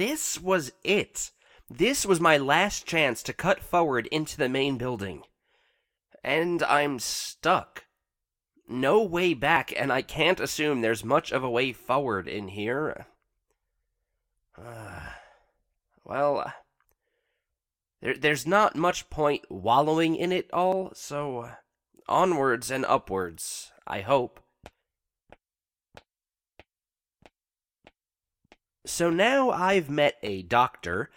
this was it. This was my last chance to cut forward into the main building. And I'm stuck. No way back, and I can't assume there's much of a way forward in here. Uh, well, there, there's not much point wallowing in it all, so onwards and upwards, I hope. So now I've met a doctor,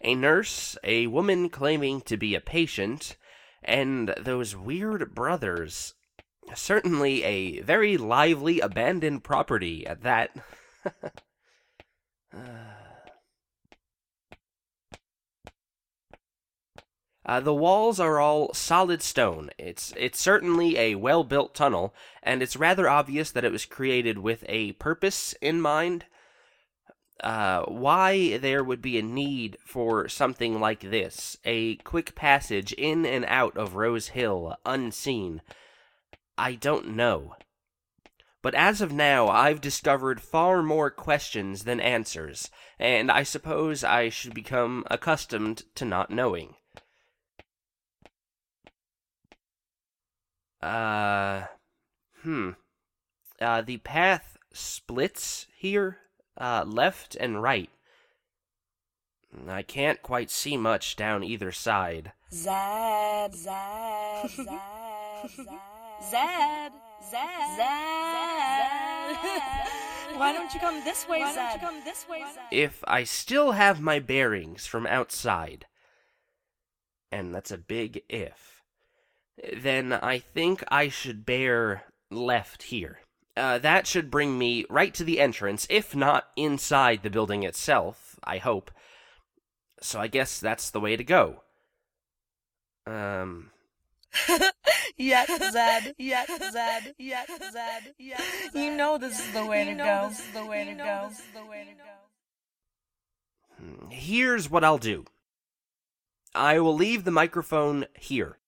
a nurse, a woman claiming to be a patient, and those weird brothers. Certainly a very lively abandoned property at that. Uh, the walls are all solid stone. It's it's certainly a well-built tunnel, and it's rather obvious that it was created with a purpose in mind. Uh, why there would be a need for something like this, a quick passage in and out of Rose Hill unseen, I don't know. But as of now, I've discovered far more questions than answers, and I suppose I should become accustomed to not knowing. Uh, hmm. Uh, the path splits here, uh, left and right. I can't quite see much down either side. Zed, Zed, Zed, Zed, Zed, Zed. Why don't you come this way, Why Zed? Don't you come this way, Zed? If I still have my bearings from outside, and that's a big if then I think I should bear left here. Uh, that should bring me right to the entrance, if not inside the building itself, I hope. So I guess that's the way to go. Um. yes, Zed. Yes, Zed. Yes, Zed. Yes, Zed. You know this is the way to go. This is the way to go. This is the way to go. Here's what I'll do. I will leave the microphone here.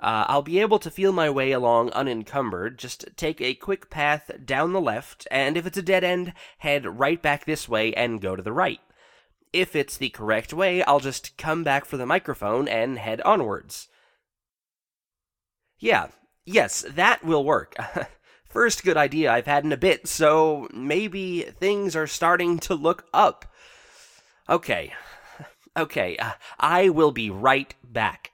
Uh, I'll be able to feel my way along unencumbered. Just take a quick path down the left, and if it's a dead end, head right back this way and go to the right. If it's the correct way, I'll just come back for the microphone and head onwards. Yeah, yes, that will work. First good idea I've had in a bit, so maybe things are starting to look up. Okay, okay, uh, I will be right back.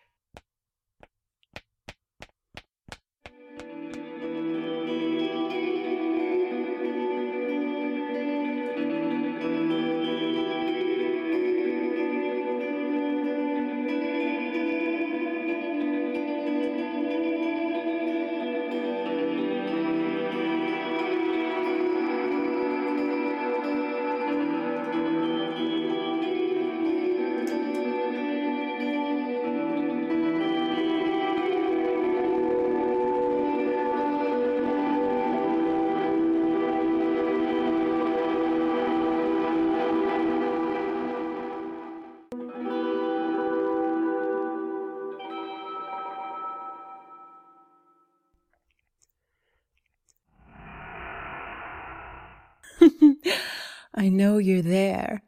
I know you're there.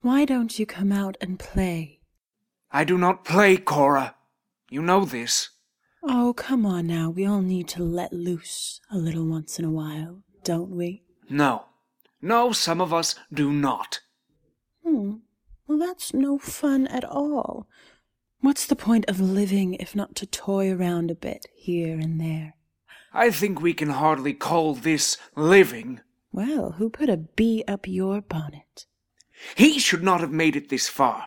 Why don't you come out and play? I do not play, Cora. You know this. Oh, come on now. We all need to let loose a little once in a while, don't we? No. No, some of us do not. Hmm. Well, that's no fun at all. What's the point of living if not to toy around a bit here and there? I think we can hardly call this living. Well, who put a bee up your bonnet? He should not have made it this far.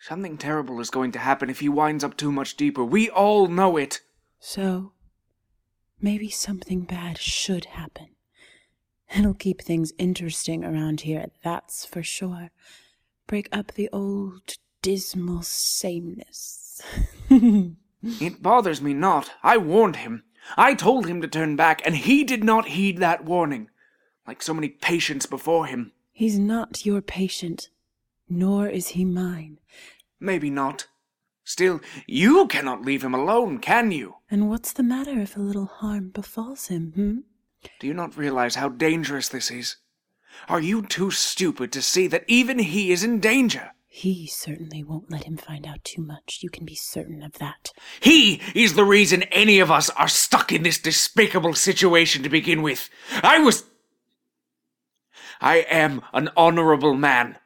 Something terrible is going to happen if he winds up too much deeper. We all know it. So, maybe something bad should happen. It'll keep things interesting around here, that's for sure. Break up the old dismal sameness. it bothers me not. I warned him. I told him to turn back, and he did not heed that warning like so many patients before him. He's not your patient, nor is he mine. Maybe not. Still, you cannot leave him alone, can you? And what's the matter if a little harm befalls him, hmm? Do you not realize how dangerous this is? Are you too stupid to see that even he is in danger? He certainly won't let him find out too much. You can be certain of that. He is the reason any of us are stuck in this despicable situation to begin with. I was. I am an honorable man,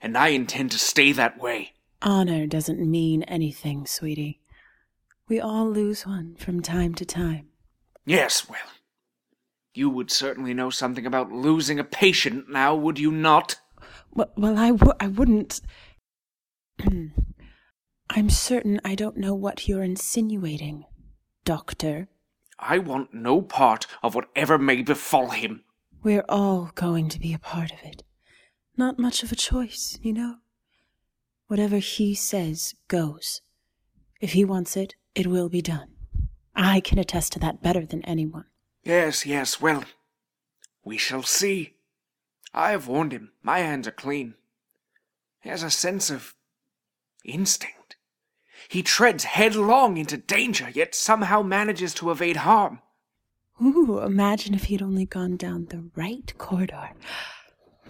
and I intend to stay that way. Honor doesn't mean anything, sweetie. We all lose one from time to time. Yes, well. You would certainly know something about losing a patient now, would you not? Well, well I, w- I wouldn't. I'm certain I don't know what you're insinuating, Doctor. I want no part of whatever may befall him. We're all going to be a part of it. Not much of a choice, you know. Whatever he says goes. If he wants it, it will be done. I can attest to that better than anyone. Yes, yes, well, we shall see. I have warned him. My hands are clean. He has a sense of instinct. He treads headlong into danger, yet somehow manages to evade harm. Ooh, imagine if he'd only gone down the right corridor.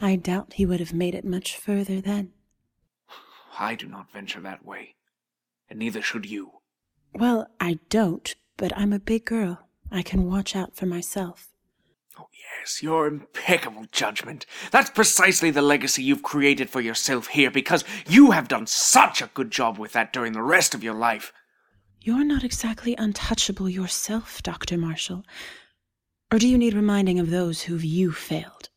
I doubt he would have made it much further then. I do not venture that way, and neither should you. Well, I don't, but I'm a big girl. I can watch out for myself. Oh, yes, your impeccable judgment. That's precisely the legacy you've created for yourself here, because you have done such a good job with that during the rest of your life. You're not exactly untouchable yourself, Dr. Marshall. Or do you need reminding of those who've you failed?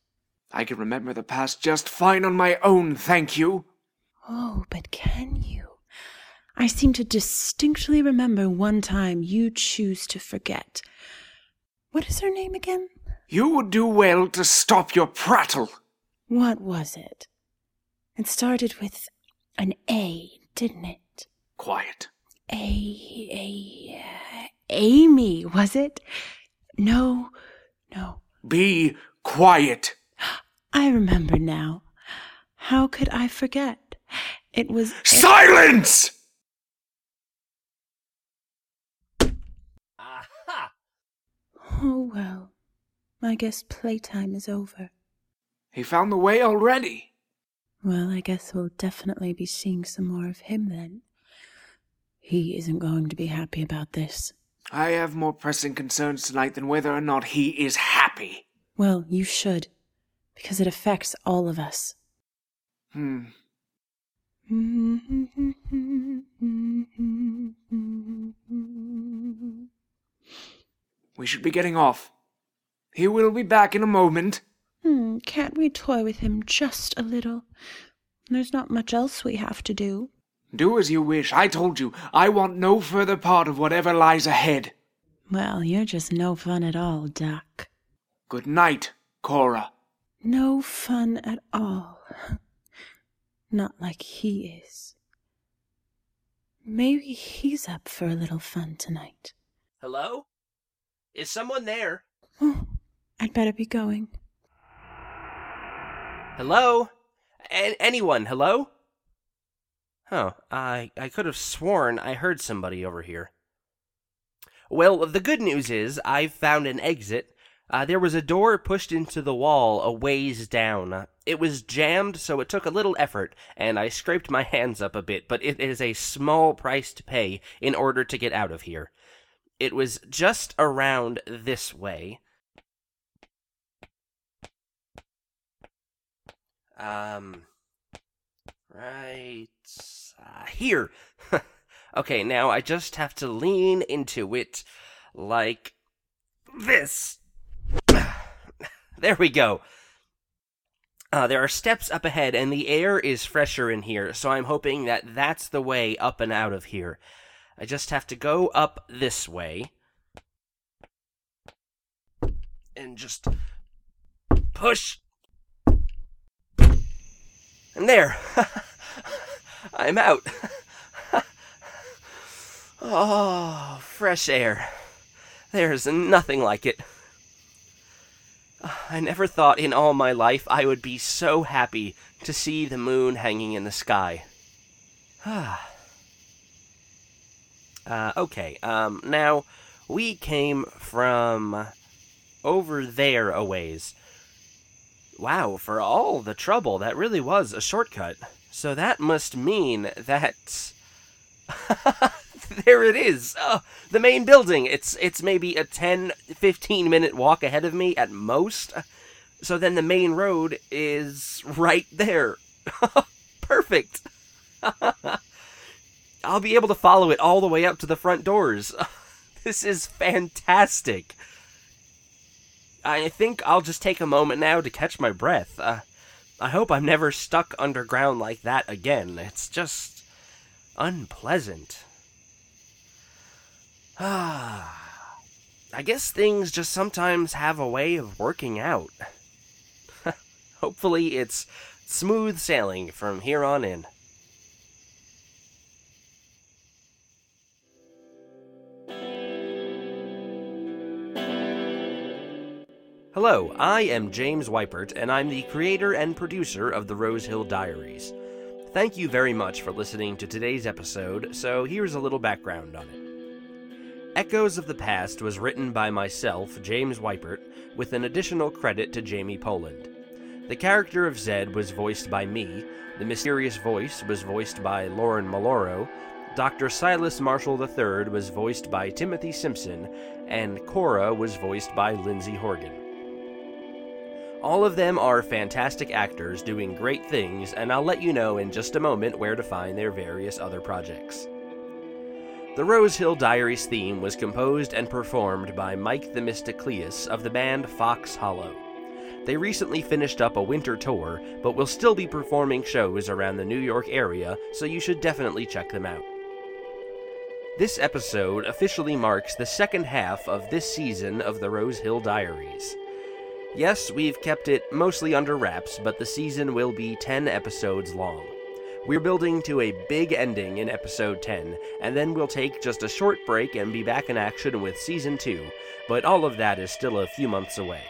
I can remember the past just fine on my own, thank you. Oh, but can you? I seem to distinctly remember one time you choose to forget. What is her name again? You would do well to stop your prattle. What was it? It started with an A, didn't it? Quiet. A, A, Amy, was it? No, no. Be quiet. I remember now. How could I forget? It was. Silence! Aha! Oh, well. I guess playtime is over. He found the way already. Well, I guess we'll definitely be seeing some more of him then. He isn't going to be happy about this. I have more pressing concerns tonight than whether or not he is happy. Well, you should, because it affects all of us. Hmm. We should be getting off. He will be back in a moment. Hmm, can't we toy with him just a little? There's not much else we have to do. Do as you wish. I told you, I want no further part of whatever lies ahead. Well, you're just no fun at all, Duck. Good night, Cora. No fun at all. Not like he is. Maybe he's up for a little fun tonight. Hello? Is someone there? Oh, I'd better be going. Hello? A- anyone, hello? Oh, I I could have sworn I heard somebody over here. Well, the good news is I've found an exit. Uh, there was a door pushed into the wall a ways down. It was jammed, so it took a little effort, and I scraped my hands up a bit, but it is a small price to pay in order to get out of here. It was just around this way. Um, right uh, here. okay, now I just have to lean into it like this. there we go. Uh, there are steps up ahead, and the air is fresher in here, so I'm hoping that that's the way up and out of here. I just have to go up this way. And just push and there. I'm out. oh, fresh air. There's nothing like it. I never thought in all my life I would be so happy to see the moon hanging in the sky. uh, okay, um, now, we came from over there a ways. Wow, for all the trouble, that really was a shortcut. So that must mean that. there it is. Uh, the main building. It's it's maybe a 10 15 minute walk ahead of me at most. So then the main road is right there. Perfect. I'll be able to follow it all the way up to the front doors. this is fantastic. I think I'll just take a moment now to catch my breath. Uh, I hope I'm never stuck underground like that again. It's just unpleasant. Ah, I guess things just sometimes have a way of working out. Hopefully, it's smooth sailing from here on in. Hello, I am James Weippert, and I'm the creator and producer of the Rose Hill Diaries. Thank you very much for listening to today's episode, so here's a little background on it. Echoes of the Past was written by myself, James Weippert, with an additional credit to Jaime Poland. The character of Zed was voiced by me, the mysterious voice was voiced by Lauren Meloro, Dr. Silas Marshall III was voiced by Timothy Simpson, and Cora was voiced by Lindsay Horgan. All of them are fantastic actors doing great things, and I'll let you know in just a moment where to find their various other projects. The Rose Hill Diaries theme was composed and performed by Mike Themistocleous of the band Fox Hollow. They recently finished up a winter tour, but will still be performing shows around the New York area, so you should definitely check them out. This episode officially marks the second half of this season of the Rose Hill Diaries. Yes, we've kept it mostly under wraps, but the season will be 10 episodes long. We're building to a big ending in episode 10, and then we'll take just a short break and be back in action with season 2, but all of that is still a few months away.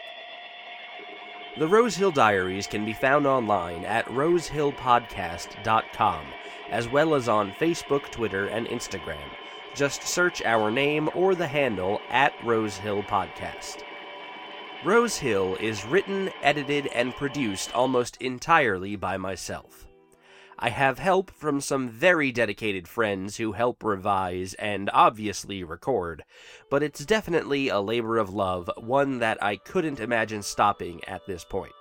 The Rose Hill Diaries can be found online at rosehillpodcast.com, as well as on Facebook, Twitter, and Instagram. Just search our name or the handle at Rose Hill Podcast. Rose Hill is written, edited, and produced almost entirely by myself. I have help from some very dedicated friends who help revise and obviously record, but it's definitely a labor of love, one that I couldn't imagine stopping at this point.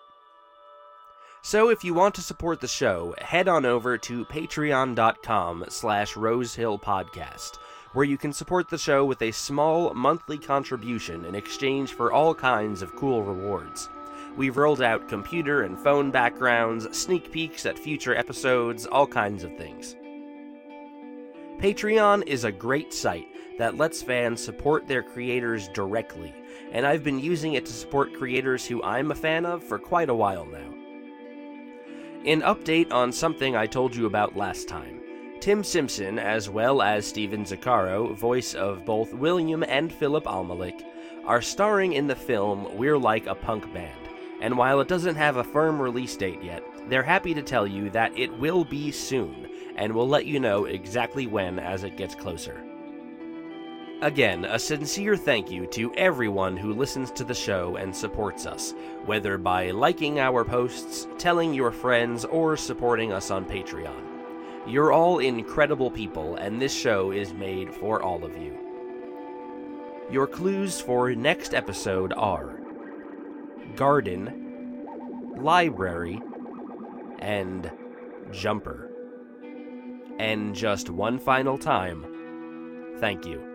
So if you want to support the show, head on over to patreon.com slash rosehillpodcast where you can support the show with a small monthly contribution in exchange for all kinds of cool rewards. We've rolled out computer and phone backgrounds, sneak peeks at future episodes, all kinds of things. Patreon is a great site that lets fans support their creators directly, and I've been using it to support creators who I'm a fan of for quite a while now. An update on something I told you about last time. Tim Simpson, as well as Steven Zaccaro, voice of both William and Philip Almalik, are starring in the film We're Like a Punk Band. And while it doesn't have a firm release date yet, they're happy to tell you that it will be soon, and we'll let you know exactly when as it gets closer. Again, a sincere thank you to everyone who listens to the show and supports us, whether by liking our posts, telling your friends, or supporting us on Patreon. You're all incredible people, and this show is made for all of you. Your clues for next episode are Garden, Library, and Jumper. And just one final time, thank you.